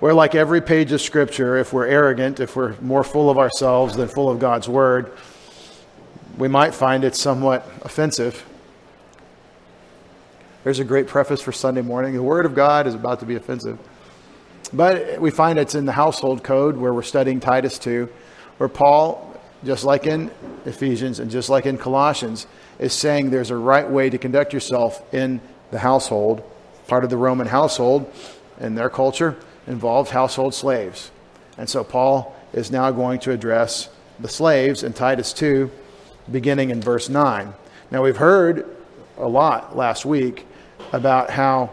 where, like every page of Scripture, if we're arrogant, if we're more full of ourselves than full of God's Word, we might find it somewhat offensive. There's a great preface for Sunday morning. The Word of God is about to be offensive. But we find it's in the household code where we're studying Titus 2, where Paul, just like in Ephesians and just like in Colossians, is saying there's a right way to conduct yourself in the household. Part of the Roman household in their culture involved household slaves. And so Paul is now going to address the slaves in Titus 2, beginning in verse 9. Now, we've heard a lot last week about how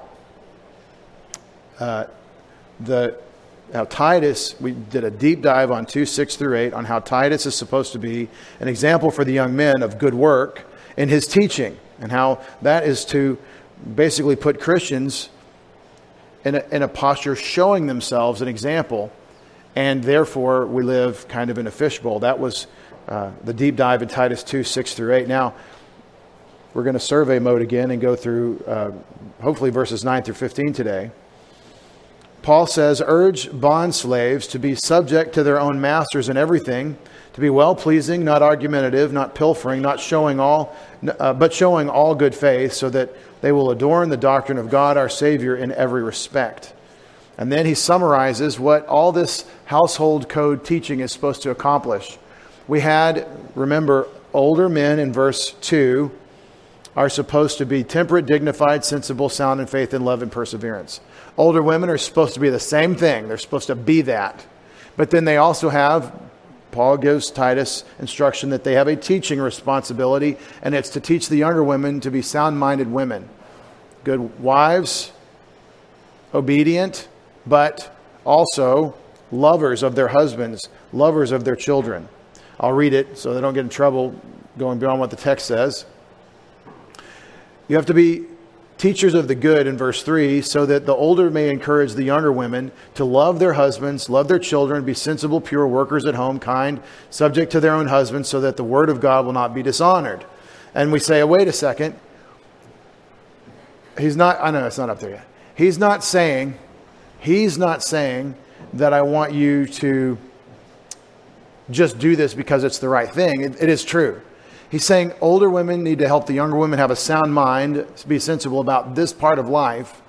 uh, the how Titus, we did a deep dive on 2 6 through 8 on how Titus is supposed to be an example for the young men of good work in his teaching, and how that is to basically put Christians in a, in a posture showing themselves an example, and therefore we live kind of in a fishbowl. That was uh, the deep dive in Titus 2 6 through 8. Now, we're going to survey mode again and go through uh, hopefully verses 9 through 15 today. Paul says, Urge bond slaves to be subject to their own masters in everything, to be well pleasing, not argumentative, not pilfering, not showing all, uh, but showing all good faith, so that they will adorn the doctrine of God our Savior in every respect. And then he summarizes what all this household code teaching is supposed to accomplish. We had, remember, older men in verse 2 are supposed to be temperate, dignified, sensible, sound in faith and love and perseverance. Older women are supposed to be the same thing, they're supposed to be that. But then they also have, Paul gives Titus instruction that they have a teaching responsibility, and it's to teach the younger women to be sound minded women. Good wives, obedient, but also lovers of their husbands, lovers of their children. I'll read it so they don't get in trouble going beyond what the text says. You have to be teachers of the good in verse 3 so that the older may encourage the younger women to love their husbands, love their children, be sensible, pure, workers at home, kind, subject to their own husbands, so that the word of God will not be dishonored. And we say, oh, wait a second. He's not, I know it's not up there yet. He's not saying, he's not saying that I want you to just do this because it's the right thing. it, it is true. He's saying older women need to help the younger women have a sound mind, be sensible about this part of life,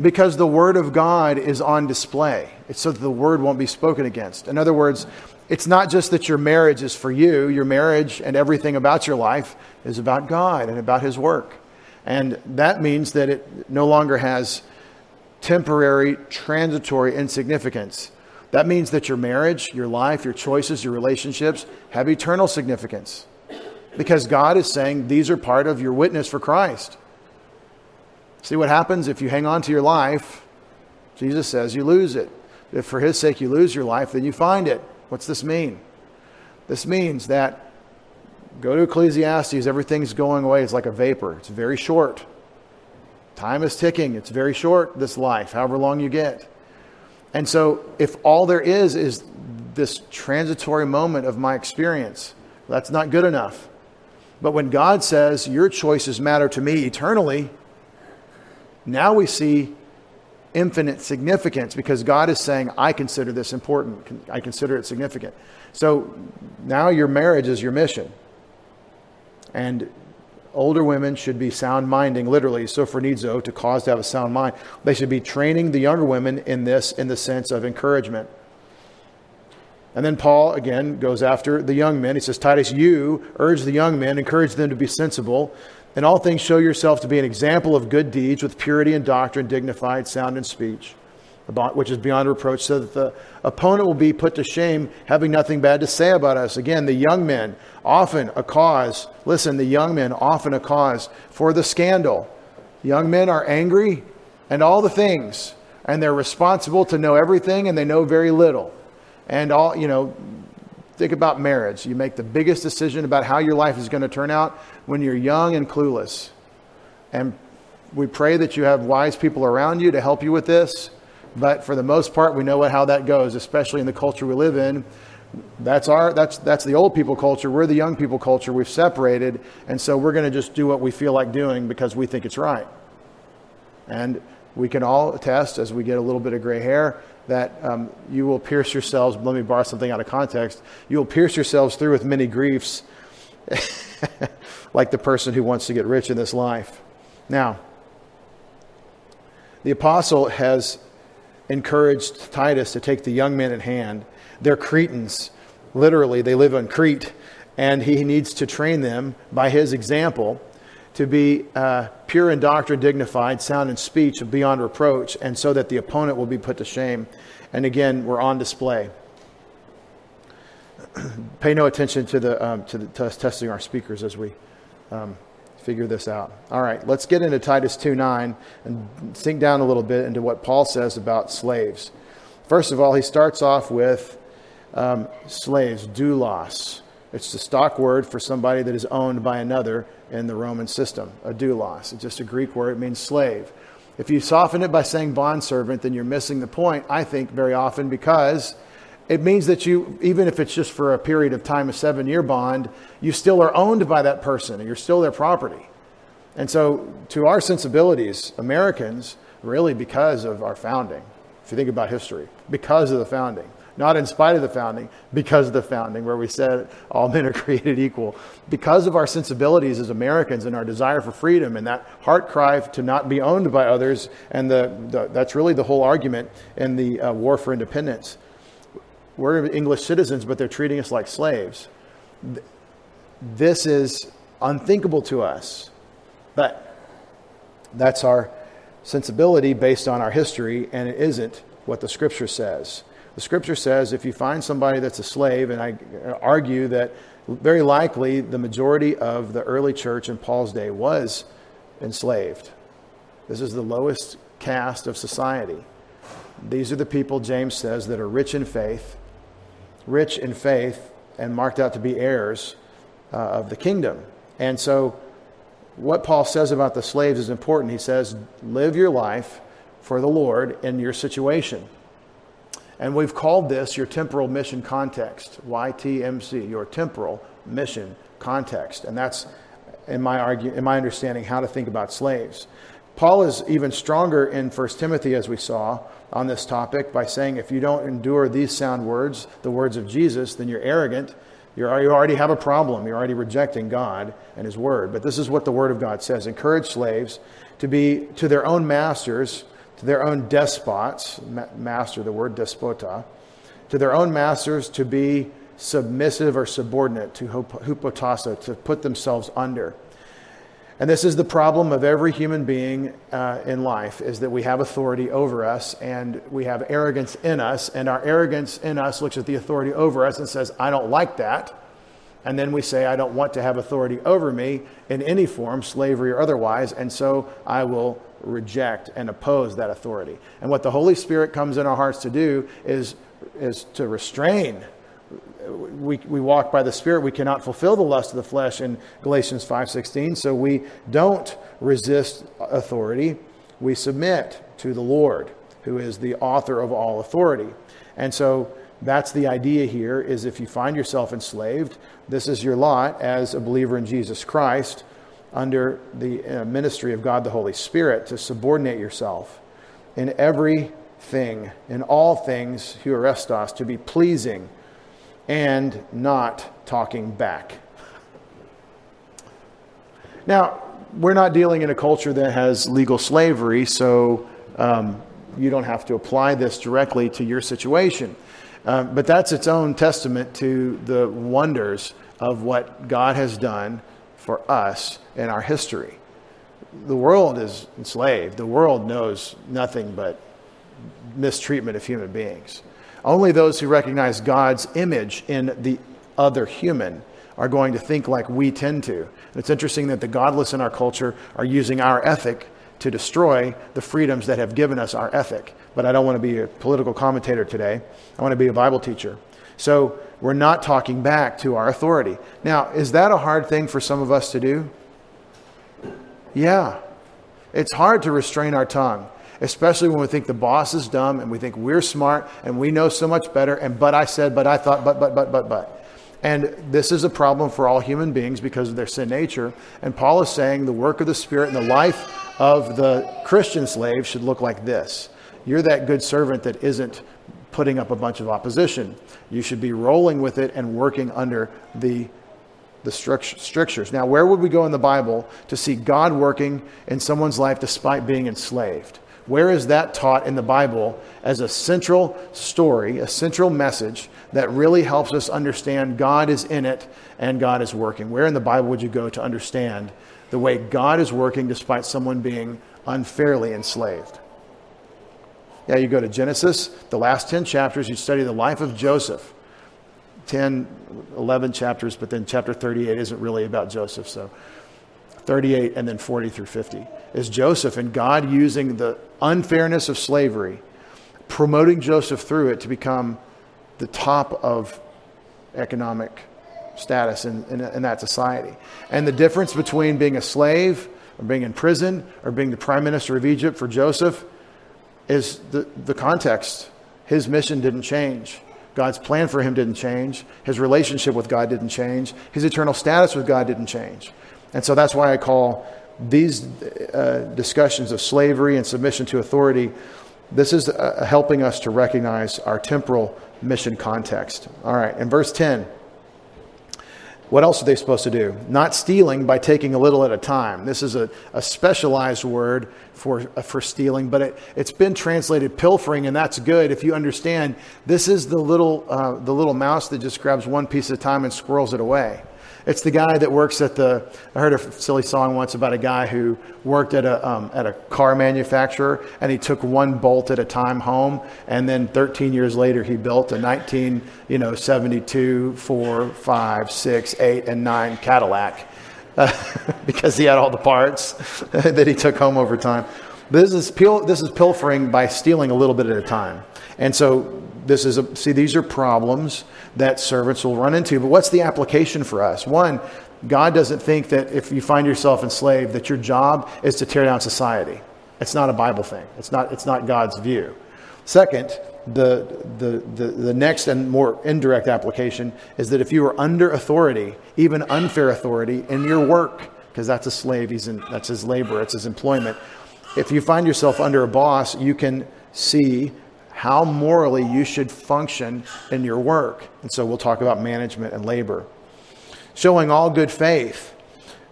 because the Word of God is on display. It's so that the Word won't be spoken against. In other words, it's not just that your marriage is for you, your marriage and everything about your life is about God and about His work. And that means that it no longer has temporary, transitory insignificance. That means that your marriage, your life, your choices, your relationships have eternal significance because God is saying these are part of your witness for Christ. See what happens if you hang on to your life? Jesus says you lose it. If for his sake you lose your life, then you find it. What's this mean? This means that go to Ecclesiastes, everything's going away. It's like a vapor, it's very short. Time is ticking, it's very short, this life, however long you get. And so, if all there is is this transitory moment of my experience, that's not good enough. But when God says, Your choices matter to me eternally, now we see infinite significance because God is saying, I consider this important. I consider it significant. So now your marriage is your mission. And older women should be sound minding, literally, So for sophronizo, to cause to have a sound mind. They should be training the younger women in this in the sense of encouragement. And then Paul again goes after the young men. He says, Titus, you urge the young men, encourage them to be sensible. In all things, show yourself to be an example of good deeds with purity and doctrine, dignified, sound in speech, which is beyond reproach, so that the opponent will be put to shame, having nothing bad to say about us. Again, the young men, often a cause, listen, the young men, often a cause for the scandal. Young men are angry and all the things, and they're responsible to know everything, and they know very little. And all, you know, think about marriage. You make the biggest decision about how your life is going to turn out when you're young and clueless. And we pray that you have wise people around you to help you with this. But for the most part, we know how that goes, especially in the culture we live in. That's our that's that's the old people culture. We're the young people culture. We've separated, and so we're going to just do what we feel like doing because we think it's right. And we can all attest as we get a little bit of gray hair that um, you will pierce yourselves. Let me borrow something out of context. You will pierce yourselves through with many griefs, like the person who wants to get rich in this life. Now, the apostle has encouraged Titus to take the young men in hand. They're Cretans. Literally, they live on Crete, and he needs to train them by his example to be uh, pure in doctrine, dignified, sound in speech, beyond reproach, and so that the opponent will be put to shame. And again, we're on display. Pay no attention to the um, to the testing our speakers as we um, figure this out. All right, let's get into Titus 2 9 and sink down a little bit into what Paul says about slaves. First of all, he starts off with um, slaves, doulos. It's the stock word for somebody that is owned by another in the Roman system, a doulos. It's just a Greek word, it means slave. If you soften it by saying bondservant, then you're missing the point, I think, very often because it means that you, even if it's just for a period of time, a seven year bond, you still are owned by that person and you're still their property. And so, to our sensibilities, Americans, really because of our founding, if you think about history, because of the founding, not in spite of the founding, because of the founding, where we said all men are created equal. Because of our sensibilities as Americans and our desire for freedom and that heart cry to not be owned by others, and the, the that's really the whole argument in the uh, war for independence. We're English citizens, but they're treating us like slaves. This is unthinkable to us. But that's our sensibility based on our history, and it isn't what the scripture says. The scripture says if you find somebody that's a slave, and I argue that very likely the majority of the early church in Paul's day was enslaved. This is the lowest caste of society. These are the people, James says, that are rich in faith, rich in faith, and marked out to be heirs uh, of the kingdom. And so, what Paul says about the slaves is important. He says, live your life for the Lord in your situation. And we've called this your temporal mission context, YTMC, your temporal mission context. And that's, in my, argue, in my understanding, how to think about slaves. Paul is even stronger in 1 Timothy, as we saw, on this topic by saying if you don't endure these sound words, the words of Jesus, then you're arrogant. You're, you already have a problem. You're already rejecting God and His Word. But this is what the Word of God says Encourage slaves to be to their own masters to their own despots, master, the word despota, to their own masters to be submissive or subordinate to hupotasso, to put themselves under. And this is the problem of every human being uh, in life is that we have authority over us and we have arrogance in us, and our arrogance in us looks at the authority over us and says, I don't like that. And then we say, I don't want to have authority over me in any form, slavery or otherwise, and so I will reject and oppose that authority. And what the Holy Spirit comes in our hearts to do is, is to restrain. We, we walk by the Spirit. We cannot fulfill the lust of the flesh in Galatians 5.16. So we don't resist authority. We submit to the Lord, who is the author of all authority. And so that's the idea here is if you find yourself enslaved, this is your lot as a believer in Jesus Christ under the uh, ministry of God the Holy Spirit to subordinate yourself in everything, in all things, euarestos, to be pleasing and not talking back. Now, we're not dealing in a culture that has legal slavery, so um, you don't have to apply this directly to your situation. Uh, but that's its own testament to the wonders of what God has done for us in our history. The world is enslaved. The world knows nothing but mistreatment of human beings. Only those who recognize God's image in the other human are going to think like we tend to. And it's interesting that the godless in our culture are using our ethic to destroy the freedoms that have given us our ethic. But I don't want to be a political commentator today. I want to be a Bible teacher. So we're not talking back to our authority. Now, is that a hard thing for some of us to do? Yeah. It's hard to restrain our tongue, especially when we think the boss is dumb and we think we're smart and we know so much better and but I said, but I thought, but, but, but, but, but. And this is a problem for all human beings because of their sin nature. And Paul is saying the work of the Spirit and the life of the Christian slave should look like this. You're that good servant that isn't putting up a bunch of opposition. You should be rolling with it and working under the the strictures. Now, where would we go in the Bible to see God working in someone's life despite being enslaved? Where is that taught in the Bible as a central story, a central message that really helps us understand God is in it and God is working? Where in the Bible would you go to understand the way God is working despite someone being unfairly enslaved? Yeah, you go to Genesis, the last 10 chapters, you study the life of Joseph. 10, 11 chapters, but then chapter 38 isn't really about Joseph. So 38 and then 40 through 50 is Joseph and God using the unfairness of slavery, promoting Joseph through it to become the top of economic status in, in, in that society. And the difference between being a slave or being in prison or being the prime minister of Egypt for Joseph is the, the context. His mission didn't change. God's plan for him didn't change. His relationship with God didn't change. His eternal status with God didn't change. And so that's why I call these uh, discussions of slavery and submission to authority, this is uh, helping us to recognize our temporal mission context. All right, in verse 10, what else are they supposed to do? Not stealing by taking a little at a time. This is a, a specialized word for, uh, for stealing, but it, it's been translated pilfering, and that's good if you understand this is the little, uh, the little mouse that just grabs one piece at a time and squirrels it away. It's the guy that works at the. I heard a silly song once about a guy who worked at a um, at a car manufacturer, and he took one bolt at a time home, and then 13 years later he built a 19, you know, 72, 4, 5, 6, 8, and 9 Cadillac. Uh, because he had all the parts that he took home over time. This is, pil- this is pilfering by stealing a little bit at a time. And so this is a, see, these are problems that servants will run into. But what's the application for us? One, God doesn't think that if you find yourself enslaved, that your job is to tear down society. It's not a Bible thing. It's not, it's not God's view. Second, the, the, the, the next and more indirect application is that if you are under authority, even unfair authority, in your work, because that's a slave, he's in, that's his labor, it's his employment. If you find yourself under a boss, you can see how morally you should function in your work. And so we'll talk about management and labor. Showing all good faith.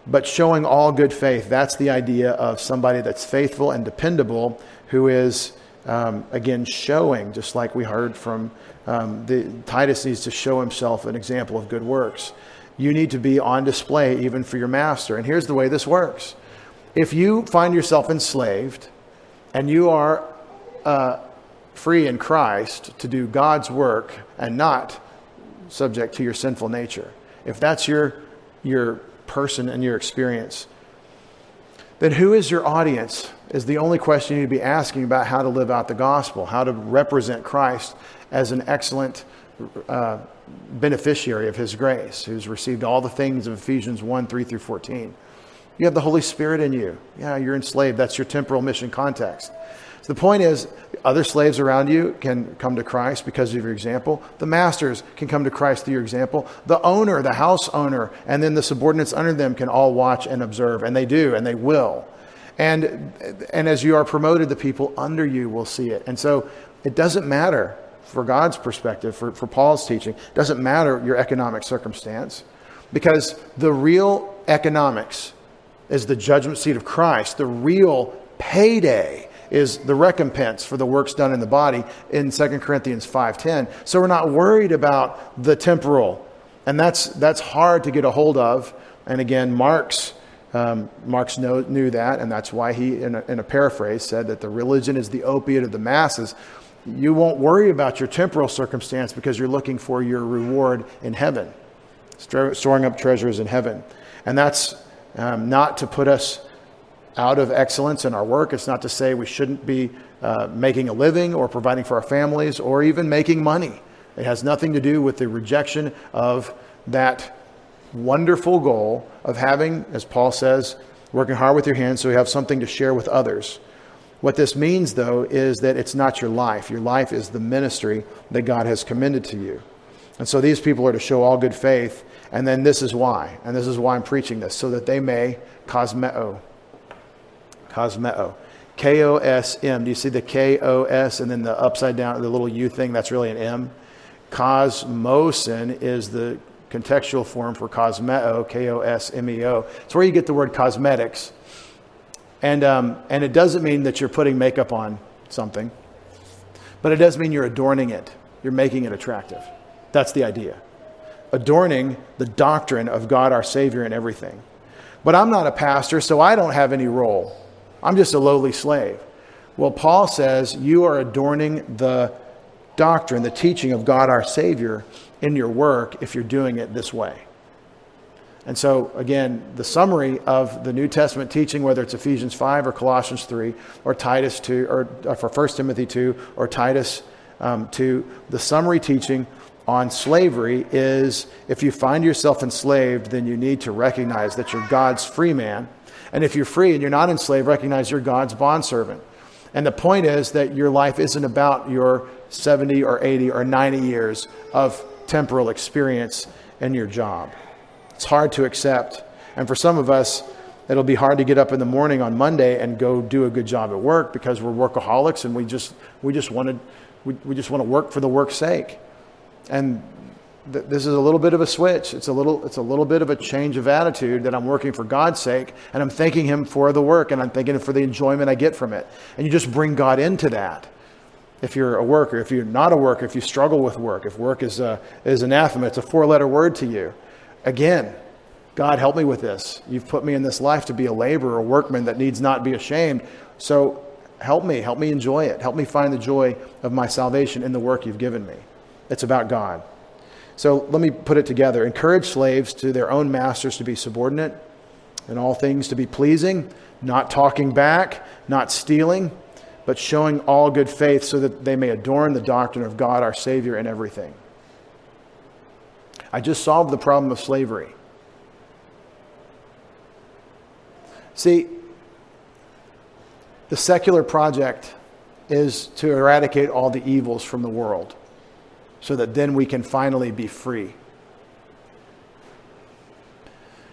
But showing all good faith, that's the idea of somebody that's faithful and dependable who is, um, again, showing, just like we heard from um, the, Titus needs to show himself an example of good works. You need to be on display even for your master. And here's the way this works if you find yourself enslaved and you are uh, free in Christ to do God's work and not subject to your sinful nature, if that's your, your person and your experience, then who is your audience is the only question you need to be asking about how to live out the gospel, how to represent Christ as an excellent uh, beneficiary of his grace, who's received all the things of Ephesians 1 3 through 14. You have the Holy Spirit in you. Yeah, you're enslaved. That's your temporal mission context. So the point is, other slaves around you can come to Christ because of your example. The masters can come to Christ through your example. The owner, the house owner, and then the subordinates under them can all watch and observe, and they do, and they will. And, and as you are promoted, the people under you will see it. And so it doesn't matter for God's perspective, for, for Paul's teaching, it doesn't matter your economic circumstance because the real economics is the judgment seat of Christ. The real payday is the recompense for the works done in the body in 2 Corinthians 5:10. So we're not worried about the temporal. And that's that's hard to get a hold of. And again, Marx um, Marx know, knew that, and that's why he, in a, in a paraphrase, said that the religion is the opiate of the masses. You won't worry about your temporal circumstance because you're looking for your reward in heaven, storing up treasures in heaven. And that's um, not to put us out of excellence in our work. It's not to say we shouldn't be uh, making a living or providing for our families or even making money. It has nothing to do with the rejection of that wonderful goal of having, as Paul says, working hard with your hands so you have something to share with others. What this means, though, is that it's not your life. Your life is the ministry that God has commended to you. And so these people are to show all good faith. And then this is why. And this is why I'm preaching this, so that they may kosmeo. Kosmeo. K O S M. Do you see the K O S and then the upside down, the little U thing? That's really an M. Kosmosin is the contextual form for kosmeo, K O S M E O. It's where you get the word cosmetics. And, um, and it doesn't mean that you're putting makeup on something, but it does mean you're adorning it, you're making it attractive. That's the idea. Adorning the doctrine of God our Savior and everything. But I'm not a pastor, so I don't have any role. I'm just a lowly slave. Well, Paul says you are adorning the doctrine, the teaching of God our Savior in your work if you're doing it this way. And so, again, the summary of the New Testament teaching, whether it's Ephesians 5 or Colossians 3 or Titus 2, or, or for 1 Timothy 2 or Titus um, 2, the summary teaching on slavery is if you find yourself enslaved, then you need to recognize that you're God's free man. And if you're free and you're not enslaved, recognize you're God's bondservant. And the point is that your life isn't about your 70 or 80 or 90 years of temporal experience and your job. It's hard to accept. And for some of us, it'll be hard to get up in the morning on Monday and go do a good job at work because we're workaholics and we just, we just, wanted, we, we just want to work for the work's sake. And th- this is a little bit of a switch. It's a little, it's a little bit of a change of attitude that I'm working for God's sake and I'm thanking Him for the work and I'm thanking Him for the enjoyment I get from it. And you just bring God into that if you're a worker, if you're not a worker, if you struggle with work, if work is, a, is anathema, it's a four letter word to you. Again, God, help me with this. You've put me in this life to be a laborer, a workman that needs not be ashamed. So help me, help me enjoy it. Help me find the joy of my salvation in the work you've given me. It's about God. So let me put it together. Encourage slaves to their own masters to be subordinate, in all things to be pleasing, not talking back, not stealing but showing all good faith so that they may adorn the doctrine of God our Savior in everything. I just solved the problem of slavery. See, the secular project is to eradicate all the evils from the world so that then we can finally be free.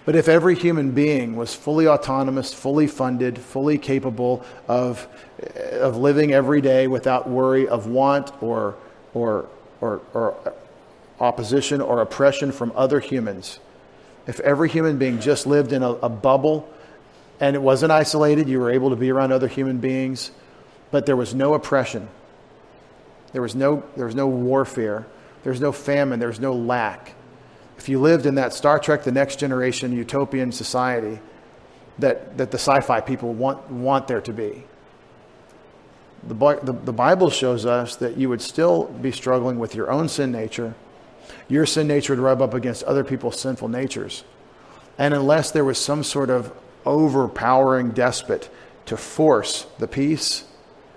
But if every human being was fully autonomous, fully funded, fully capable of, of living every day without worry of want or, or, or, or opposition or oppression from other humans, if every human being just lived in a, a bubble and it wasn't isolated, you were able to be around other human beings, but there was no oppression, there was no, there was no warfare, there was no famine, there was no lack if you lived in that Star Trek The Next Generation utopian society that, that the sci fi people want, want there to be. The, the, the Bible shows us that you would still be struggling with your own sin nature. Your sin nature would rub up against other people's sinful natures. And unless there was some sort of overpowering despot to force the peace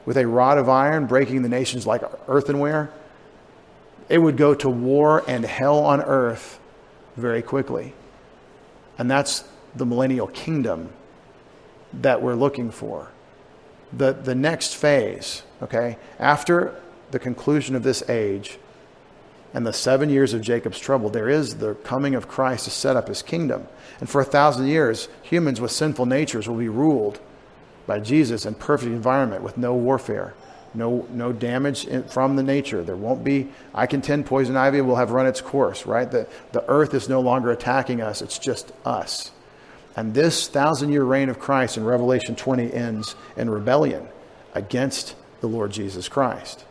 with a rod of iron, breaking the nations like earthenware, it would go to war and hell on earth very quickly. And that's the millennial kingdom that we're looking for. The, the next phase, okay, after the conclusion of this age and the seven years of Jacob's trouble, there is the coming of Christ to set up his kingdom. And for a thousand years, humans with sinful natures will be ruled by Jesus in perfect environment with no warfare no, no damage in, from the nature. There won't be, I contend poison ivy will have run its course, right? The, the earth is no longer attacking us, it's just us. And this thousand year reign of Christ in Revelation 20 ends in rebellion against the Lord Jesus Christ.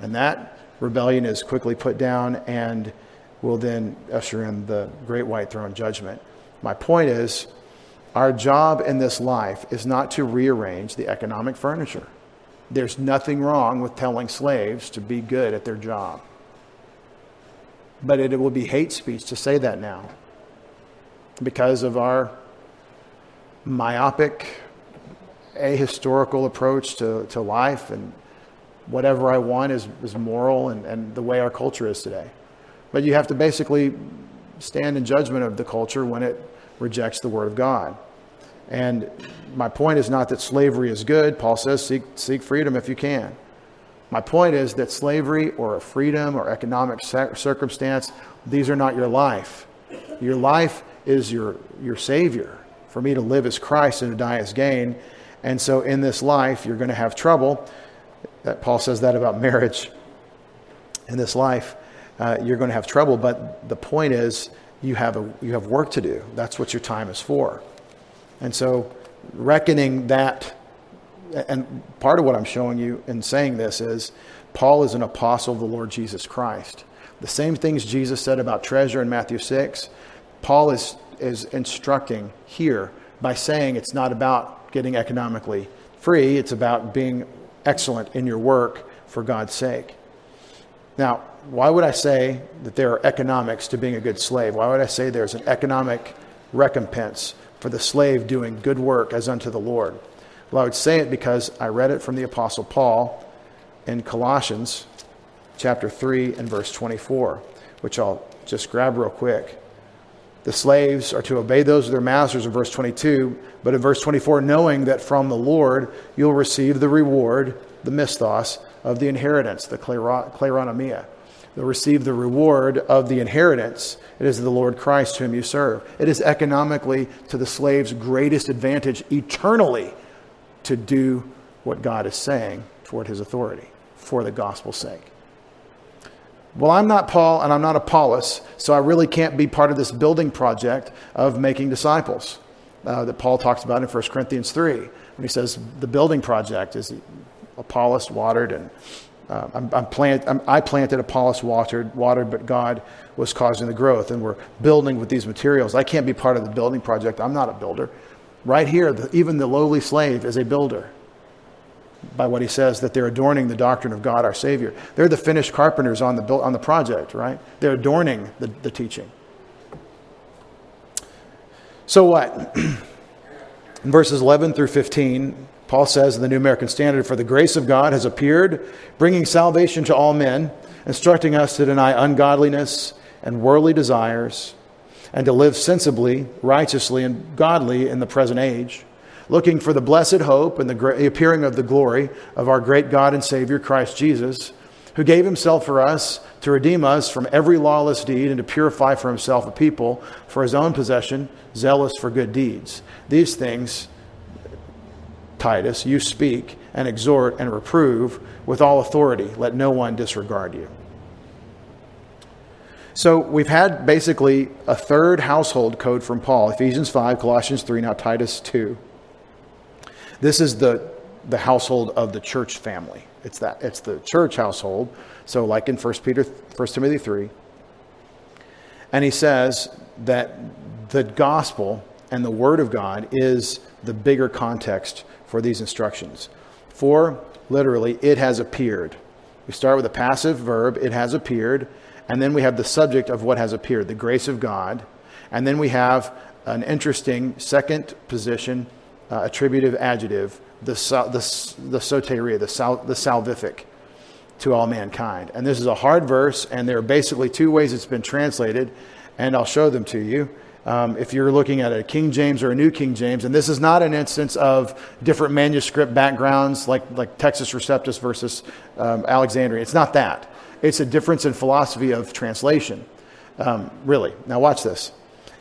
And that rebellion is quickly put down and will then usher in the great white throne judgment. My point is, our job in this life is not to rearrange the economic furniture. There's nothing wrong with telling slaves to be good at their job. But it, will be hate speech to say that now because of our myopic, ahistorical approach to, to life and whatever I want is, is moral and, and the way our culture is today. But you have to basically stand in judgment of the culture when it rejects the Word of God. And my point is not that slavery is good. Paul says, seek, seek freedom if you can. My point is that slavery or a freedom or economic circumstance, these are not your life. Your life is your, your Savior. For me to live as Christ and to die as gain. And so in this life, you're going to have trouble. That Paul says that about marriage. In this life, uh, you're going to have trouble. But the point is, you have, a, you have work to do. That's what your time is for. And so, reckoning that, and part of what I'm showing you in saying this is Paul is an apostle of the Lord Jesus Christ. The same things Jesus said about treasure in Matthew 6, Paul is, is instructing here by saying it's not about getting economically free, it's about being excellent in your work for God's sake. Now, why would I say that there are economics to being a good slave? Why would I say there's an economic recompense for the slave doing good work as unto the Lord? Well, I would say it because I read it from the Apostle Paul in Colossians chapter 3 and verse 24, which I'll just grab real quick. The slaves are to obey those of their masters in verse 22, but in verse 24, knowing that from the Lord you'll receive the reward, the misthos, of the inheritance, the kleronomia. You'll receive the reward of the inheritance. It is the Lord Christ whom you serve. It is economically to the slave's greatest advantage eternally to do what God is saying toward his authority for the gospel's sake. Well, I'm not Paul and I'm not Apollos, so I really can't be part of this building project of making disciples uh, that Paul talks about in 1 Corinthians 3 when he says the building project is Apollos watered and uh, I'm, I'm plant, I'm, i planted, Apollos watered, watered, but God was causing the growth, and we're building with these materials. I can't be part of the building project. I'm not a builder. Right here, the, even the lowly slave is a builder by what he says that they're adorning the doctrine of God our Savior. They're the finished carpenters on the, on the project, right? They're adorning the, the teaching. So what? In verses 11 through 15, Paul says in the New American Standard, For the grace of God has appeared, bringing salvation to all men, instructing us to deny ungodliness and worldly desires, and to live sensibly, righteously, and godly in the present age, looking for the blessed hope and the appearing of the glory of our great God and Savior, Christ Jesus, who gave himself for us to redeem us from every lawless deed and to purify for himself a people for his own possession, zealous for good deeds. These things Titus, you speak and exhort and reprove with all authority. Let no one disregard you. So we've had basically a third household code from Paul Ephesians 5, Colossians 3, now Titus 2. This is the, the household of the church family. It's that it's the church household. So like in 1 Peter 1 Timothy 3. And he says that the gospel and the word of God is the bigger context for these instructions. For, literally, it has appeared. We start with a passive verb, it has appeared, and then we have the subject of what has appeared, the grace of God. And then we have an interesting second position, uh, attributive adjective, the, the, the soteria, the, sal, the salvific to all mankind. And this is a hard verse, and there are basically two ways it's been translated, and I'll show them to you um, if you're looking at a King James or a New King James, and this is not an instance of different manuscript backgrounds like, like Textus Receptus versus um, Alexandria. It's not that. It's a difference in philosophy of translation, um, really. Now, watch this.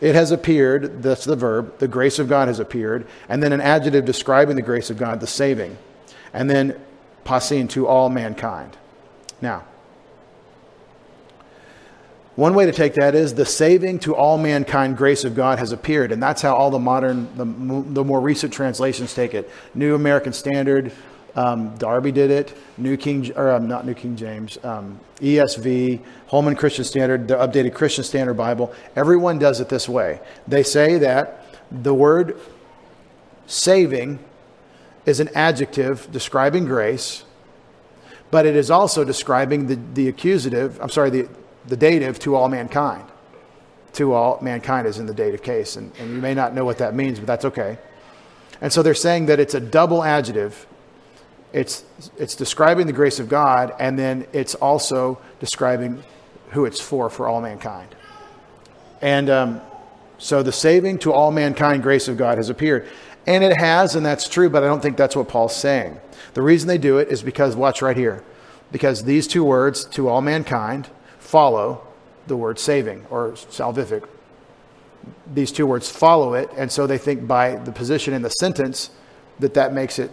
It has appeared, that's the verb, the grace of God has appeared, and then an adjective describing the grace of God, the saving, and then passing to all mankind. Now, one way to take that is the saving to all mankind grace of God has appeared. And that's how all the modern, the, the more recent translations take it. New American Standard, um, Darby did it, New King, or um, not New King James, um, ESV, Holman Christian Standard, the updated Christian Standard Bible. Everyone does it this way. They say that the word saving is an adjective describing grace, but it is also describing the, the accusative, I'm sorry, the, the dative to all mankind. To all mankind is in the dative case. And, and you may not know what that means, but that's okay. And so they're saying that it's a double adjective. It's, it's describing the grace of God, and then it's also describing who it's for, for all mankind. And um, so the saving to all mankind grace of God has appeared. And it has, and that's true, but I don't think that's what Paul's saying. The reason they do it is because, watch right here because these two words, to all mankind, follow the word saving or salvific. These two words follow it, and so they think by the position in the sentence that that makes it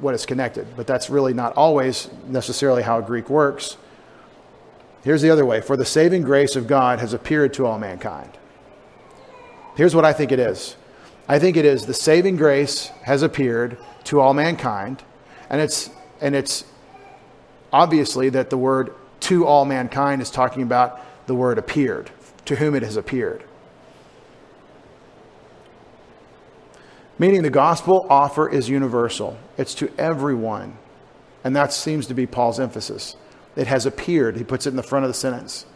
what is connected. But that's really not always necessarily how Greek works. Here's the other way For the saving grace of God has appeared to all mankind. Here's what I think it is I think it is the saving grace has appeared to all mankind, and it's, and it's obviously that the word to all mankind is talking about the word appeared, to whom it has appeared. Meaning the gospel offer is universal, it's to everyone. And that seems to be Paul's emphasis. It has appeared, he puts it in the front of the sentence.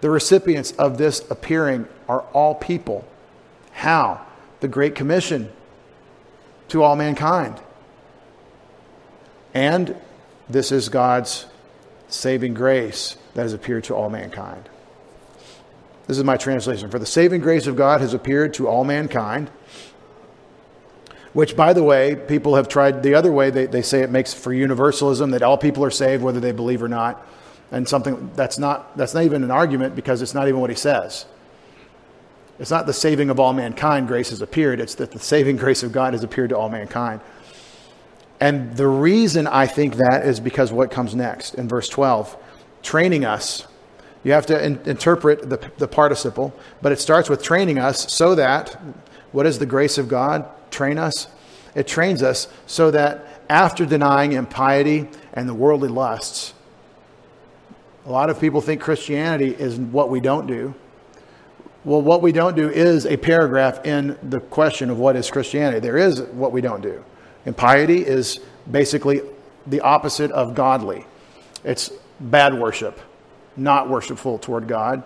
The recipients of this appearing are all people. How? The Great Commission to all mankind. And this is God's saving grace that has appeared to all mankind. This is my translation. For the saving grace of God has appeared to all mankind, which, by the way, people have tried the other way. They, they say it makes for universalism that all people are saved, whether they believe or not. And something that's not, that's not even an argument because it's not even what he says. It's not the saving of all mankind, grace has appeared. It's that the saving grace of God has appeared to all mankind. And the reason I think that is because what comes next in verse 12 training us. You have to in- interpret the, the participle, but it starts with training us so that, what is the grace of God? Train us. It trains us so that after denying impiety and the worldly lusts, a lot of people think Christianity is what we don't do. Well, what we don't do is a paragraph in the question of what is Christianity. There is what we don't do. Impiety is basically the opposite of godly. It's bad worship, not worshipful toward God.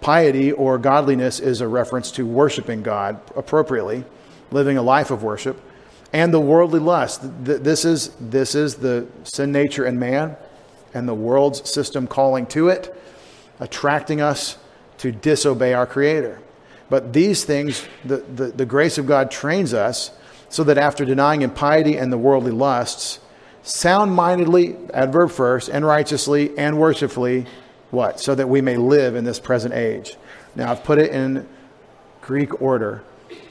Piety or godliness is a reference to worshiping God appropriately, living a life of worship, and the worldly lust. This is, this is the sin nature in man and the world's system calling to it, attracting us to disobey our Creator. But these things, the, the, the grace of God trains us so that after denying impiety and the worldly lusts, sound mindedly, adverb first, and righteously and worshipfully, what? So that we may live in this present age. Now, I've put it in Greek order,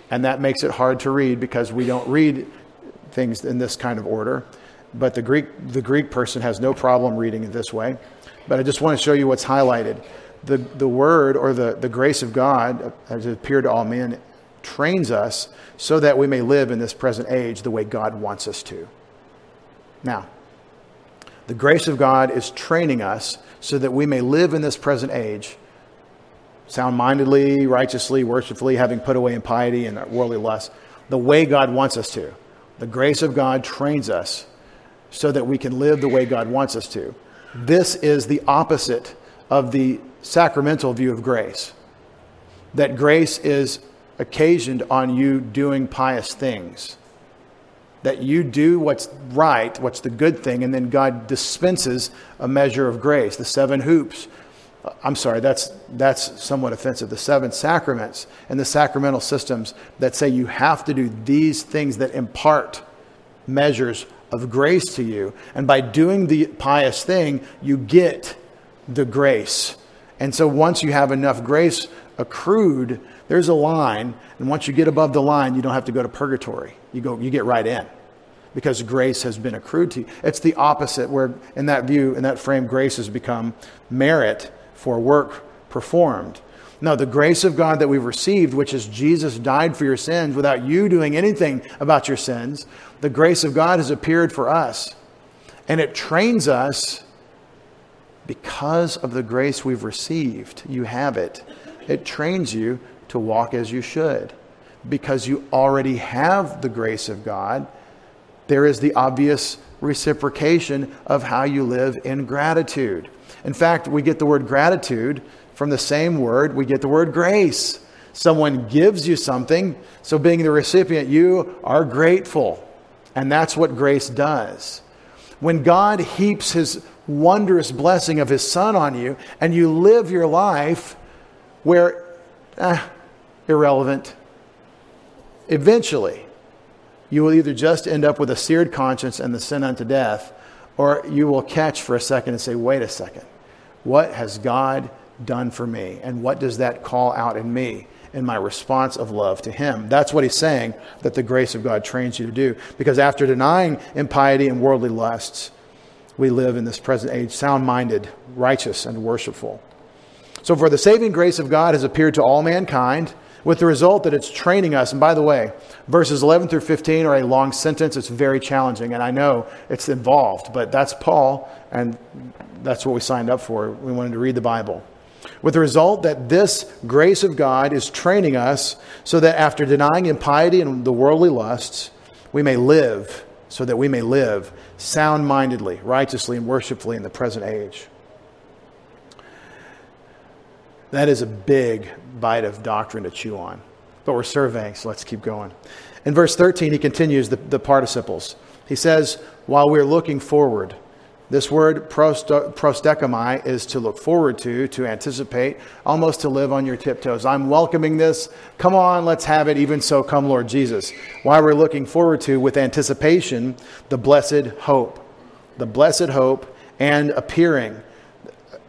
and that makes it hard to read because we don't read things in this kind of order. But the Greek, the Greek person has no problem reading it this way. But I just want to show you what's highlighted. The, the word or the, the grace of God, has appeared to all men, trains us so that we may live in this present age the way God wants us to. Now, the grace of God is training us so that we may live in this present age sound mindedly, righteously, worshipfully, having put away impiety and worldly lust, the way God wants us to. The grace of God trains us so that we can live the way God wants us to. This is the opposite of the sacramental view of grace. That grace is occasioned on you doing pious things. That you do what's right, what's the good thing, and then God dispenses a measure of grace. The seven hoops. Uh, I'm sorry, that's, that's somewhat offensive. The seven sacraments and the sacramental systems that say you have to do these things that impart measures of grace to you. And by doing the pious thing, you get the grace. And so once you have enough grace accrued, there's a line, and once you get above the line, you don't have to go to purgatory. You go, you get right in because grace has been accrued to you. It's the opposite, where in that view, in that frame, grace has become merit for work performed. No, the grace of God that we've received, which is Jesus died for your sins without you doing anything about your sins, the grace of God has appeared for us. And it trains us because of the grace we've received. You have it. It trains you to walk as you should. Because you already have the grace of God, there is the obvious reciprocation of how you live in gratitude. In fact, we get the word gratitude from the same word, we get the word grace. Someone gives you something, so being the recipient, you are grateful. And that's what grace does. When God heaps his wondrous blessing of his son on you, and you live your life where eh, irrelevant. Eventually, you will either just end up with a seared conscience and the sin unto death, or you will catch for a second and say, wait a second, what has God done for me? And what does that call out in me? in my response of love to him. That's what he's saying that the grace of God trains you to do. Because after denying impiety and worldly lusts, we live in this present age sound minded, righteous, and worshipful. So, for the saving grace of God has appeared to all mankind, with the result that it's training us. And by the way, verses 11 through 15 are a long sentence. It's very challenging, and I know it's involved, but that's Paul, and that's what we signed up for. We wanted to read the Bible. With the result that this grace of God is training us so that after denying impiety and the worldly lusts, we may live, so that we may live sound mindedly, righteously, and worshipfully in the present age. That is a big bite of doctrine to chew on. But we're surveying, so let's keep going. In verse 13, he continues the, the participles. He says, While we're looking forward, this word prosdechomai is to look forward to, to anticipate, almost to live on your tiptoes. I'm welcoming this. Come on, let's have it. Even so, come, Lord Jesus. Why we're looking forward to, with anticipation, the blessed hope. The blessed hope and appearing.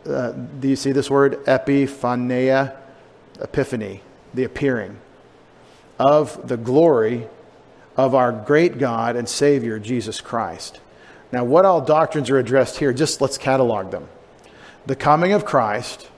Uh, do you see this word? Epiphaneia, epiphany, the appearing of the glory of our great God and Savior, Jesus Christ. Now, what all doctrines are addressed here? Just let's catalog them. The coming of Christ,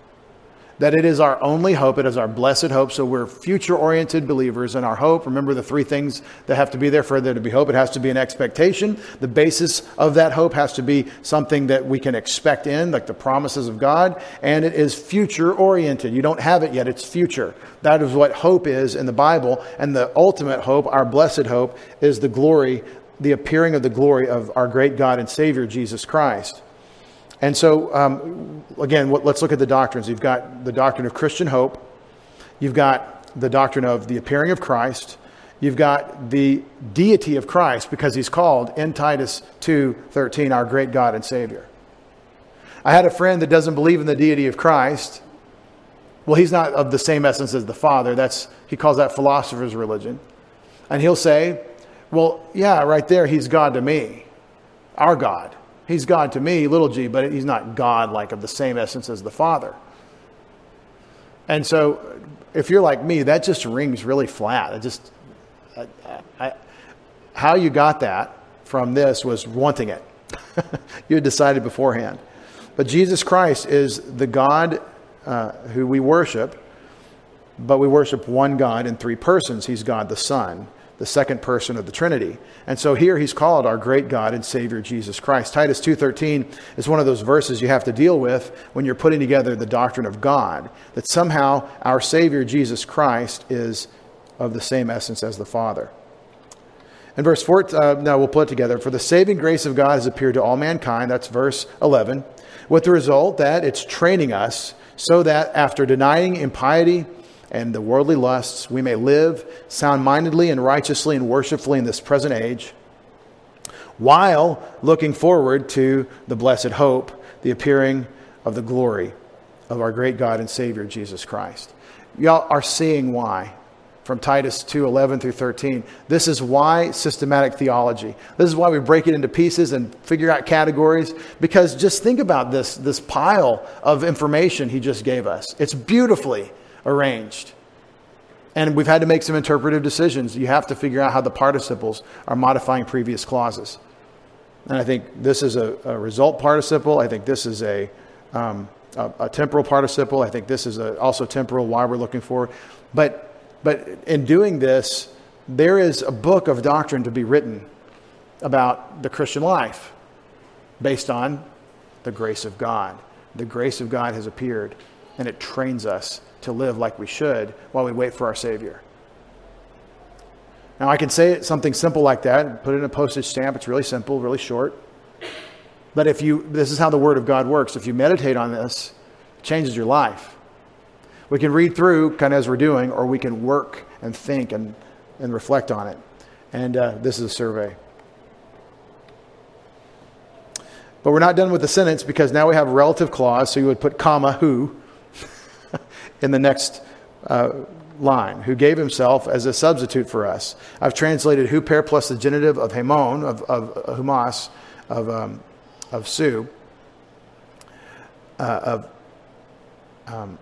that it is our only hope, it is our blessed hope. So we're future oriented believers, and our hope, remember the three things that have to be there for there to be hope. It has to be an expectation. The basis of that hope has to be something that we can expect in, like the promises of God, and it is future oriented. You don't have it yet, it's future. That is what hope is in the Bible, and the ultimate hope, our blessed hope, is the glory the appearing of the glory of our great God and Savior, Jesus Christ. And so, um, again, let's look at the doctrines. You've got the doctrine of Christian hope, you've got the doctrine of the appearing of Christ, you've got the deity of Christ because he's called in Titus 2:13 our great God and Savior. I had a friend that doesn't believe in the deity of Christ. Well, he's not of the same essence as the Father. That's he calls that philosopher's religion. And he'll say, well, yeah, right there, he's God to me, our God. He's God to me, little g, but he's not God like of the same essence as the Father. And so, if you're like me, that just rings really flat. It just, I, I, how you got that from this was wanting it. you had decided beforehand. But Jesus Christ is the God uh, who we worship, but we worship one God in three persons. He's God the Son the second person of the Trinity. And so here he's called our great God and Savior Jesus Christ. Titus 2:13 is one of those verses you have to deal with when you're putting together the doctrine of God, that somehow our Savior Jesus Christ is of the same essence as the Father. In verse 4, uh, now we'll put it together. For the saving grace of God has appeared to all mankind. That's verse 11. With the result that it's training us so that after denying impiety, and the worldly lusts, we may live sound mindedly and righteously and worshipfully in this present age, while looking forward to the blessed hope, the appearing of the glory of our great God and Savior, Jesus Christ. Y'all are seeing why from Titus 2 11 through 13. This is why systematic theology. This is why we break it into pieces and figure out categories. Because just think about this, this pile of information he just gave us. It's beautifully arranged. And we've had to make some interpretive decisions. You have to figure out how the participles are modifying previous clauses. And I think this is a, a result participle. I think this is a, um, a, a, temporal participle. I think this is also temporal, why we're looking for. But, but in doing this, there is a book of doctrine to be written about the Christian life based on the grace of God. The grace of God has appeared, and it trains us to live like we should while we wait for our Savior. Now, I can say something simple like that and put it in a postage stamp. It's really simple, really short. But if you, this is how the Word of God works. If you meditate on this, it changes your life. We can read through kind of as we're doing, or we can work and think and, and reflect on it. And uh, this is a survey. But we're not done with the sentence because now we have a relative clause. So you would put comma who in the next uh, line, who gave himself as a substitute for us. I've translated huper plus the genitive of hemon, of, of, of humas, of, um, of sou, uh, of um,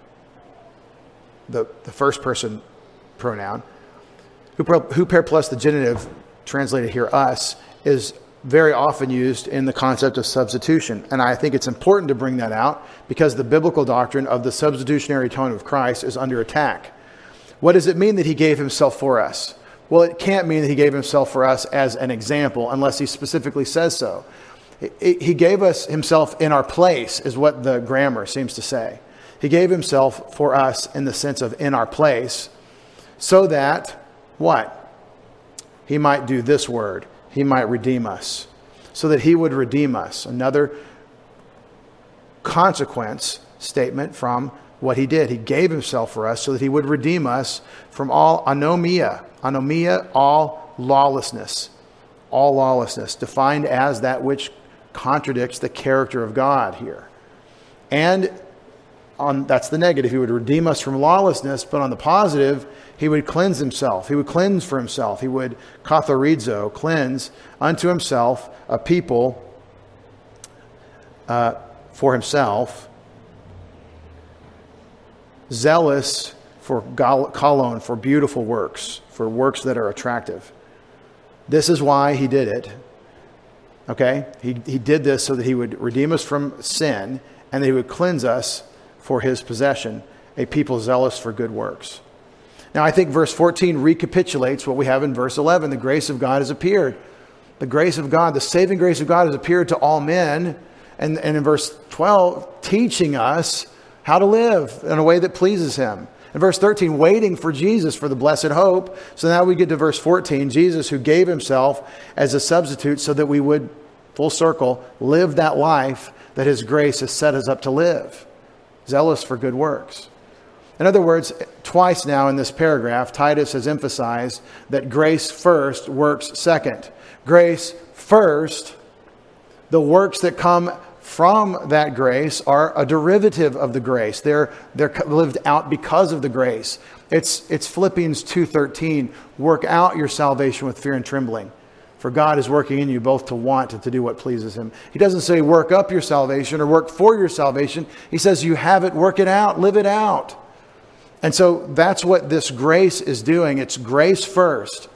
the, the first person pronoun, huper plus the genitive, translated here us, is very often used in the concept of substitution. And I think it's important to bring that out because the biblical doctrine of the substitutionary atonement of Christ is under attack. What does it mean that he gave himself for us? Well, it can't mean that he gave himself for us as an example unless he specifically says so. He gave us himself in our place, is what the grammar seems to say. He gave himself for us in the sense of in our place, so that what? He might do this word. He might redeem us. So that he would redeem us. Another consequence statement from what he did. He gave himself for us so that he would redeem us from all anomia. Anomia, all lawlessness. All lawlessness, defined as that which contradicts the character of God here. And on, that's the negative. He would redeem us from lawlessness, but on the positive, he would cleanse himself. He would cleanse for himself. He would katharizo, cleanse unto himself a people uh, for himself, zealous for kalon, for beautiful works, for works that are attractive. This is why he did it. Okay? He, he did this so that he would redeem us from sin and that he would cleanse us for his possession, a people zealous for good works. Now, I think verse 14 recapitulates what we have in verse 11. The grace of God has appeared. The grace of God, the saving grace of God has appeared to all men. And, and in verse 12, teaching us how to live in a way that pleases him. In verse 13, waiting for Jesus for the blessed hope. So now we get to verse 14, Jesus who gave himself as a substitute so that we would, full circle, live that life that his grace has set us up to live zealous for good works. In other words, twice now in this paragraph, Titus has emphasized that grace first, works second. Grace first, the works that come from that grace are a derivative of the grace. They're, they're lived out because of the grace. It's, it's Philippians 2.13, work out your salvation with fear and trembling. For God is working in you both to want and to do what pleases Him. He doesn't say work up your salvation or work for your salvation. He says you have it, work it out, live it out. And so that's what this grace is doing. It's grace first.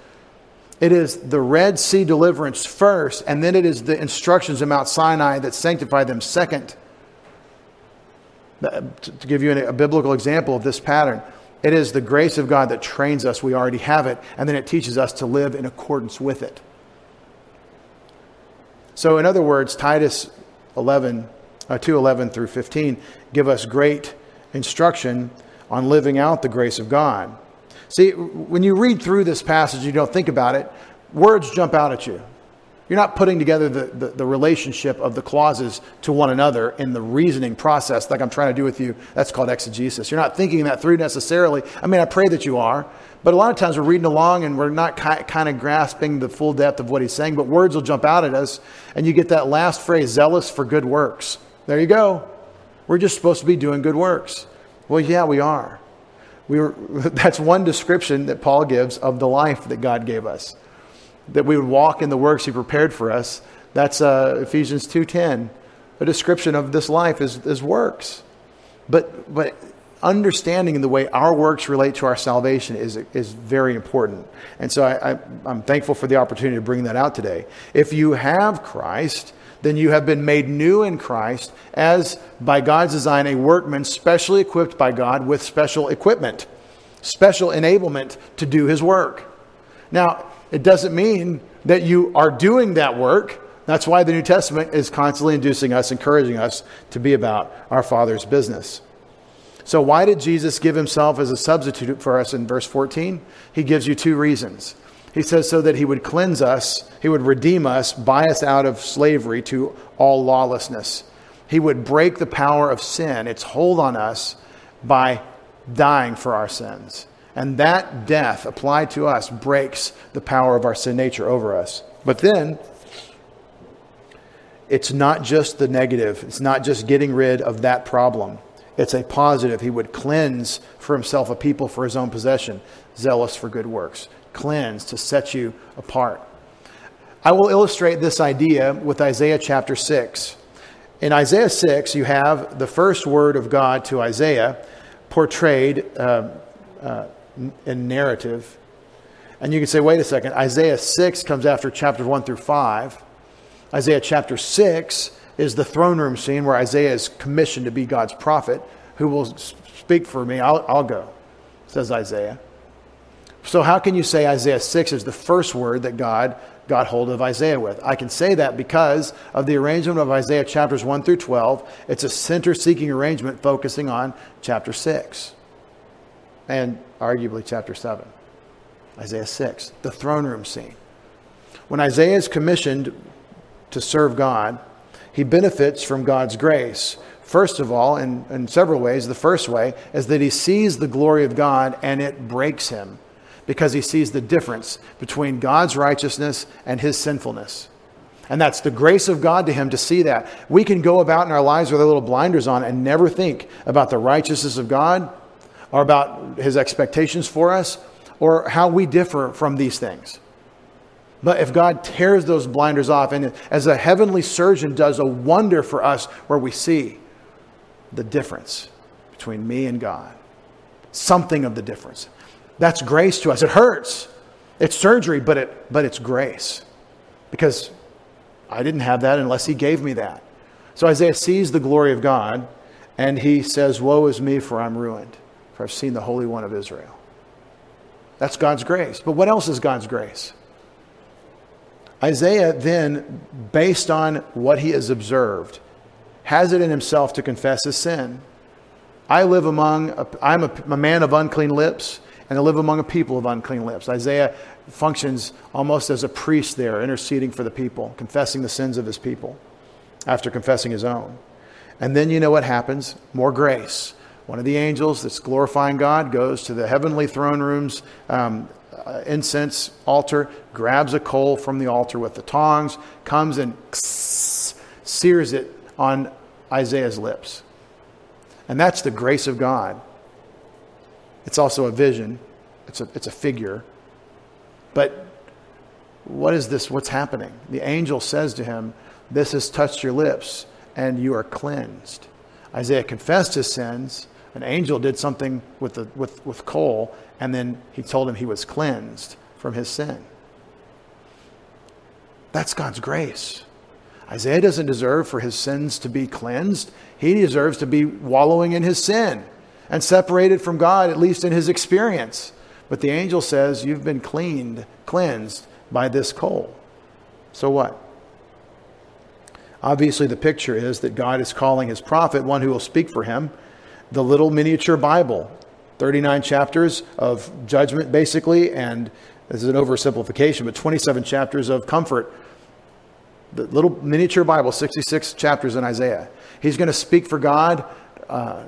It is the Red Sea deliverance first, and then it is the instructions of Mount Sinai that sanctify them second. To give you a biblical example of this pattern, it is the grace of God that trains us. We already have it, and then it teaches us to live in accordance with it. So, in other words, Titus 11, uh, 2 11 through 15 give us great instruction on living out the grace of God. See, when you read through this passage, you don't think about it, words jump out at you. You're not putting together the, the, the, relationship of the clauses to one another in the reasoning process like I'm trying to do with you. That's called exegesis. You're not thinking that through necessarily. I mean, I pray that you are, but a lot of times we're reading along and we're not kind of grasping the full depth of what he's saying, but words will jump out at us, and you get that last phrase, zealous for good works. There you go. We're just supposed to be doing good works. Well, yeah, we are. We were, that's one description that Paul gives of the life that God gave us. That we would walk in the works he prepared for us. That's uh, Ephesians 2.10. A description of this life is, is works. But, but understanding the way our works relate to our salvation is, is very important. And so I, I, I'm thankful for the opportunity to bring that out today. If you have Christ, then you have been made new in Christ as, by God's design, a workman specially equipped by God with special equipment, special enablement to do his work. Now, it doesn't mean that you are doing that work. That's why the New Testament is constantly inducing us, encouraging us to be about our Father's business. So, why did Jesus give himself as a substitute for us in verse 14? He gives you two reasons. He says, so that he would cleanse us, he would redeem us, buy us out of slavery to all lawlessness. He would break the power of sin, its hold on us, by dying for our sins. And that death applied to us breaks the power of our sin nature over us. But then, it's not just the negative, it's not just getting rid of that problem. It's a positive. He would cleanse for himself a people for his own possession, zealous for good works. Cleanse to set you apart. I will illustrate this idea with Isaiah chapter 6. in Isaiah 6, you have the first word of God to Isaiah portrayed uh, uh, in narrative. And you can say, wait a second, Isaiah 6 comes after chapters 1 through 5. Isaiah chapter 6 is the throne room scene where Isaiah is commissioned to be God's prophet. Who will speak for me? I'll, I'll go, says Isaiah. So, how can you say Isaiah 6 is the first word that God got hold of Isaiah with? I can say that because of the arrangement of Isaiah chapters 1 through 12. It's a center seeking arrangement focusing on chapter 6 and arguably chapter 7. Isaiah 6, the throne room scene. When Isaiah is commissioned to serve God, he benefits from God's grace. First of all, in, in several ways, the first way is that he sees the glory of God and it breaks him because he sees the difference between God's righteousness and his sinfulness. And that's the grace of God to him to see that. We can go about in our lives with our little blinders on and never think about the righteousness of God or about his expectations for us or how we differ from these things. But if God tears those blinders off, and as a heavenly surgeon does a wonder for us where we see the difference between me and God, something of the difference. That's grace to us. It hurts. It's surgery, but, it, but it's grace. Because I didn't have that unless He gave me that. So Isaiah sees the glory of God, and he says, Woe is me, for I'm ruined, for I've seen the Holy One of Israel. That's God's grace. But what else is God's grace? Isaiah then, based on what he has observed, has it in himself to confess his sin. I live among, I'm a, a man of unclean lips, and I live among a people of unclean lips. Isaiah functions almost as a priest there, interceding for the people, confessing the sins of his people after confessing his own. And then you know what happens? More grace. One of the angels that's glorifying God goes to the heavenly throne room's um, uh, incense altar, grabs a coal from the altar with the tongs, comes and sears it on Isaiah's lips. And that's the grace of God. It's also a vision, it's a, it's a figure. But what is this? What's happening? The angel says to him, This has touched your lips, and you are cleansed. Isaiah confessed his sins. An angel did something with, the, with, with coal, and then he told him he was cleansed from his sin. That's God's grace. Isaiah doesn't deserve for his sins to be cleansed. He deserves to be wallowing in his sin and separated from God, at least in his experience. But the angel says, You've been cleaned, cleansed by this coal. So what? Obviously, the picture is that God is calling his prophet, one who will speak for him, the little miniature Bible 39 chapters of judgment, basically, and this is an oversimplification, but 27 chapters of comfort. The little miniature Bible, 66 chapters in Isaiah. He's going to speak for God, uh,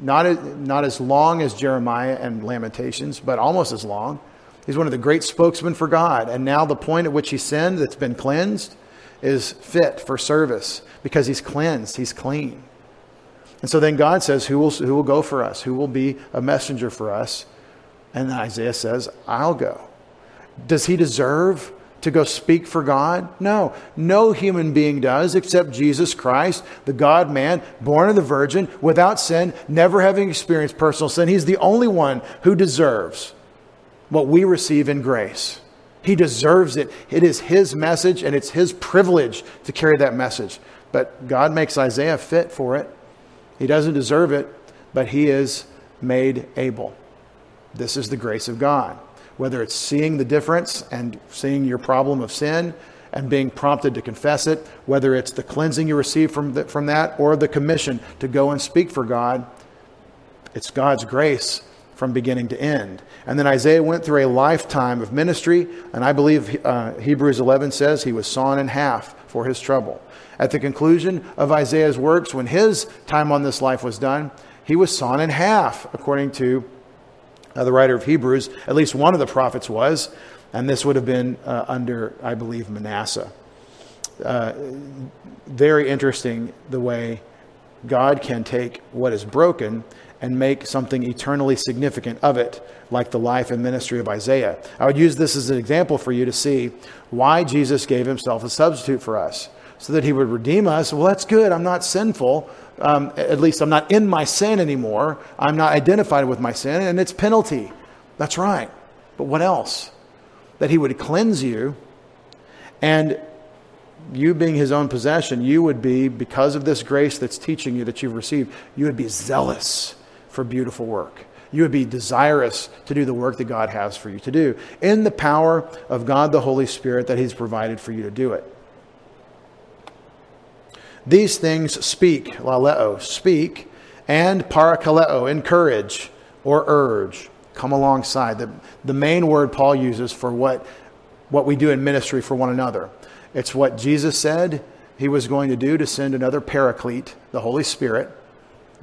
not, as, not as long as Jeremiah and Lamentations, but almost as long. He's one of the great spokesmen for God. And now the point at which he sinned, that's been cleansed, is fit for service because he's cleansed, he's clean. And so then God says, who will, who will go for us? Who will be a messenger for us? And Isaiah says, I'll go. Does he deserve to go speak for God? No. No human being does except Jesus Christ, the God man, born of the Virgin, without sin, never having experienced personal sin. He's the only one who deserves what we receive in grace. He deserves it. It is his message and it's his privilege to carry that message. But God makes Isaiah fit for it. He doesn't deserve it, but he is made able. This is the grace of God. Whether it's seeing the difference and seeing your problem of sin and being prompted to confess it, whether it's the cleansing you receive from, the, from that or the commission to go and speak for God, it's God's grace from beginning to end. And then Isaiah went through a lifetime of ministry, and I believe uh, Hebrews 11 says he was sawn in half for his trouble. At the conclusion of Isaiah's works, when his time on this life was done, he was sawn in half, according to uh, the writer of Hebrews. At least one of the prophets was, and this would have been uh, under, I believe, Manasseh. Uh, very interesting the way God can take what is broken and make something eternally significant of it, like the life and ministry of Isaiah. I would use this as an example for you to see why Jesus gave himself a substitute for us. so that he would redeem us. Well, that's good. I'm not sinful. Um, at least I'm not in my sin anymore. I'm not identified with my sin, and it's penalty. That's right. But what else? That he would cleanse you, and you being his own possession, you would be, because of this grace that's teaching you that you've received, you would be zealous for beautiful work. You would be desirous to do the work that God has for you to do in the power of God the Holy Spirit that he's provided for you to do it. These things speak, laleo, speak, and parakaleo, encourage or urge, come alongside. The, the main word Paul uses for what, what we do in ministry for one another. It's what Jesus said he was going to do to send another paraclete, the Holy Spirit,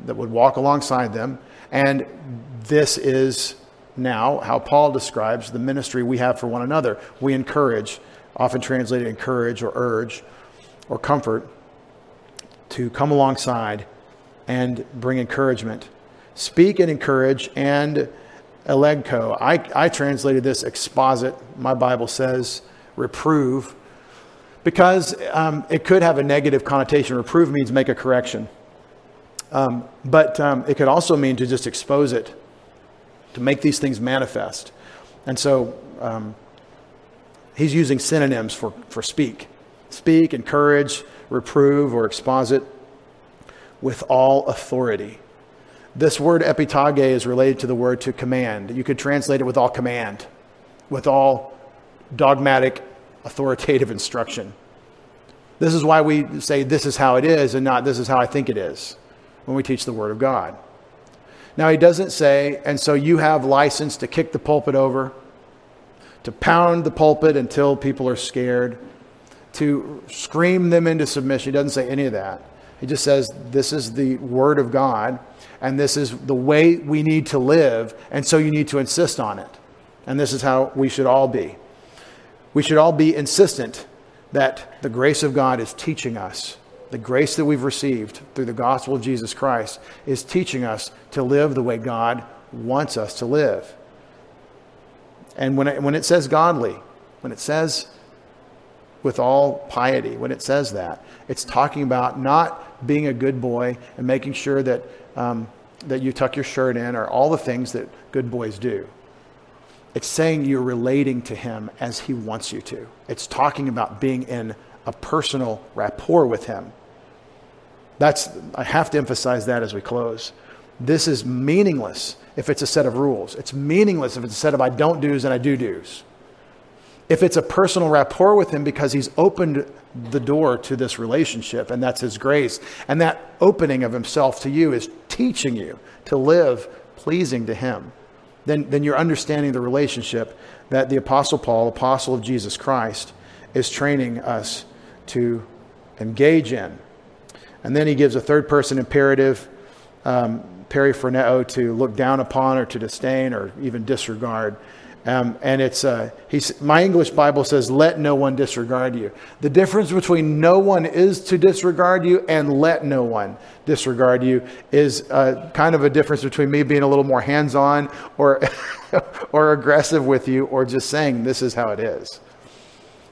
that would walk alongside them. And this is now how Paul describes the ministry we have for one another. We encourage, often translated encourage or urge or comfort, to come alongside and bring encouragement. Speak and encourage and elegcho. I, I translated this exposit. My Bible says reprove because um, it could have a negative connotation. Reprove means make a correction. Um, but um, it could also mean to just expose it, to make these things manifest. And so um, he's using synonyms for, for speak. Speak, encourage, reprove, or exposit with all authority. This word epitage is related to the word to command. You could translate it with all command, with all dogmatic authoritative instruction. This is why we say this is how it is and not this is how I think it is when we teach the Word of God. Now, he doesn't say, and so you have license to kick the pulpit over, to pound the pulpit until people are scared, to scream them into submission. He doesn't say any of that. He just says, this is the Word of God, and this is the way we need to live, and so you need to insist on it. And this is how we should all be. We should all be insistent that the grace of God is teaching us. The grace that we've received through the gospel of Jesus Christ is teaching us to live the way God wants us to live. And when it, when it says godly, when it says with all piety, when it says that, it's talking about not being a good boy and making sure that, um, that you tuck your shirt in or all the things that good boys do. It's saying you're relating to him as he wants you to. It's talking about being in a personal rapport with him. That's, I have to emphasize that as we close. This is meaningless if it's a set of rules. It's meaningless if it's a set of I don't do's and I do do's. If it's a personal rapport with him because he's opened the door to this relationship and that's his grace, and that opening of himself to you is teaching you to live pleasing to him then, then you're understanding the relationship that the Apostle Paul, apostle of Jesus Christ, is training us to engage in. And then he gives a third person imperative, um, periphroneo, to look down upon or to disdain or even disregard. Um, and it's uh, my English Bible says, "Let no one disregard you." The difference between "no one is to disregard you" and "let no one disregard you" is uh, kind of a difference between me being a little more hands-on or or aggressive with you, or just saying this is how it is.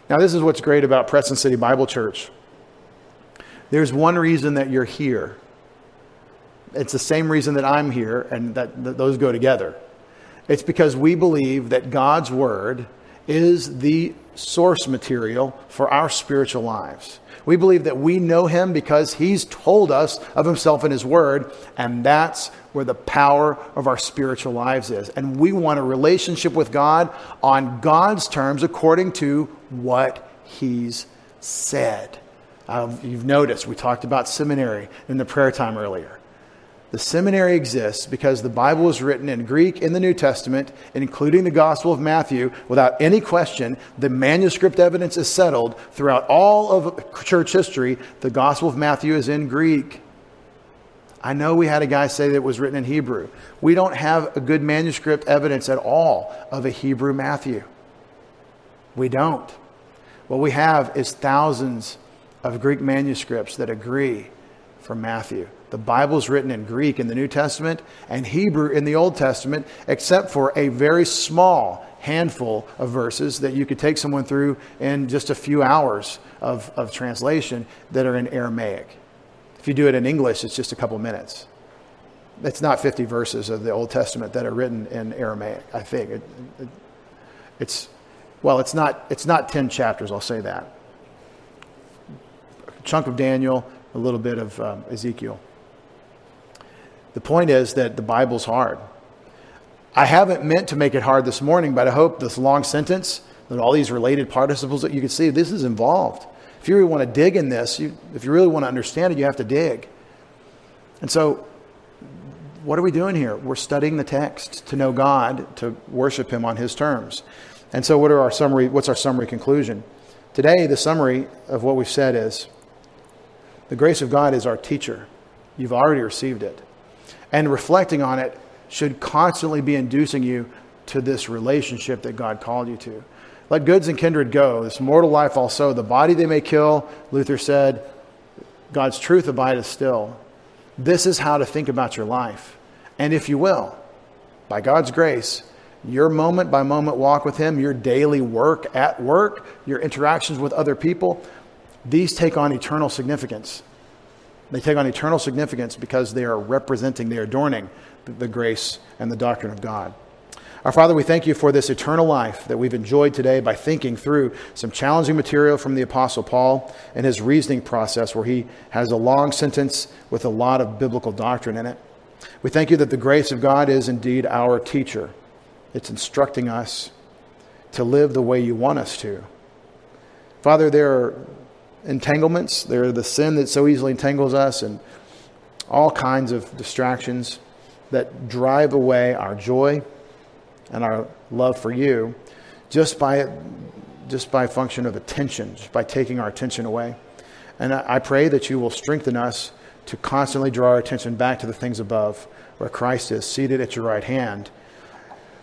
Now, this is what's great about Preston City Bible Church. There's one reason that you're here. It's the same reason that I'm here, and that, that those go together. It's because we believe that God's Word is the source material for our spiritual lives. We believe that we know Him because He's told us of Himself in His Word, and that's where the power of our spiritual lives is. And we want a relationship with God on God's terms according to what He's said. Um, you've noticed we talked about seminary in the prayer time earlier. The seminary exists because the Bible was written in Greek in the New Testament, including the Gospel of Matthew, without any question. The manuscript evidence is settled throughout all of church history. The Gospel of Matthew is in Greek. I know we had a guy say that it was written in Hebrew. We don't have a good manuscript evidence at all of a Hebrew Matthew. We don't. What we have is thousands of Greek manuscripts that agree from Matthew. The Bible's written in Greek in the New Testament and Hebrew in the Old Testament, except for a very small handful of verses that you could take someone through in just a few hours of, of translation that are in Aramaic. If you do it in English, it's just a couple minutes. It's not 50 verses of the Old Testament that are written in Aramaic, I think. It, it, it's, well, it's not, it's not 10 chapters, I'll say that. A chunk of Daniel, a little bit of um, Ezekiel. The point is that the Bible's hard. I haven't meant to make it hard this morning, but I hope this long sentence, that all these related participles that you can see, this is involved. If you really want to dig in this, you, if you really want to understand it, you have to dig. And so, what are we doing here? We're studying the text to know God, to worship Him on His terms. And so, what are our summary? What's our summary conclusion? Today, the summary of what we've said is the grace of God is our teacher. You've already received it. And reflecting on it should constantly be inducing you to this relationship that God called you to. Let goods and kindred go. This mortal life also, the body they may kill, Luther said, God's truth abideth still. This is how to think about your life. And if you will, by God's grace, your moment by moment walk with Him, your daily work at work, your interactions with other people, these take on eternal significance. They take on eternal significance because they are representing, they are adorning the grace and the doctrine of God. Our Father, we thank you for this eternal life that we've enjoyed today by thinking through some challenging material from the Apostle Paul and his reasoning process, where he has a long sentence with a lot of biblical doctrine in it. We thank you that the grace of God is indeed our teacher. It's instructing us to live the way you want us to. Father, there are entanglements, there are the sin that so easily entangles us, and all kinds of distractions that drive away our joy and our love for you just by just by function of attention, just by taking our attention away. And I, I pray that you will strengthen us to constantly draw our attention back to the things above, where Christ is seated at your right hand.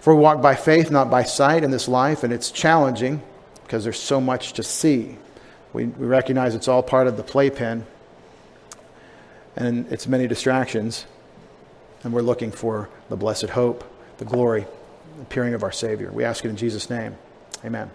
For we walk by faith, not by sight in this life, and it's challenging because there's so much to see we, we recognize it's all part of the playpen and its many distractions. And we're looking for the blessed hope, the glory, the appearing of our Savior. We ask it in Jesus' name. Amen.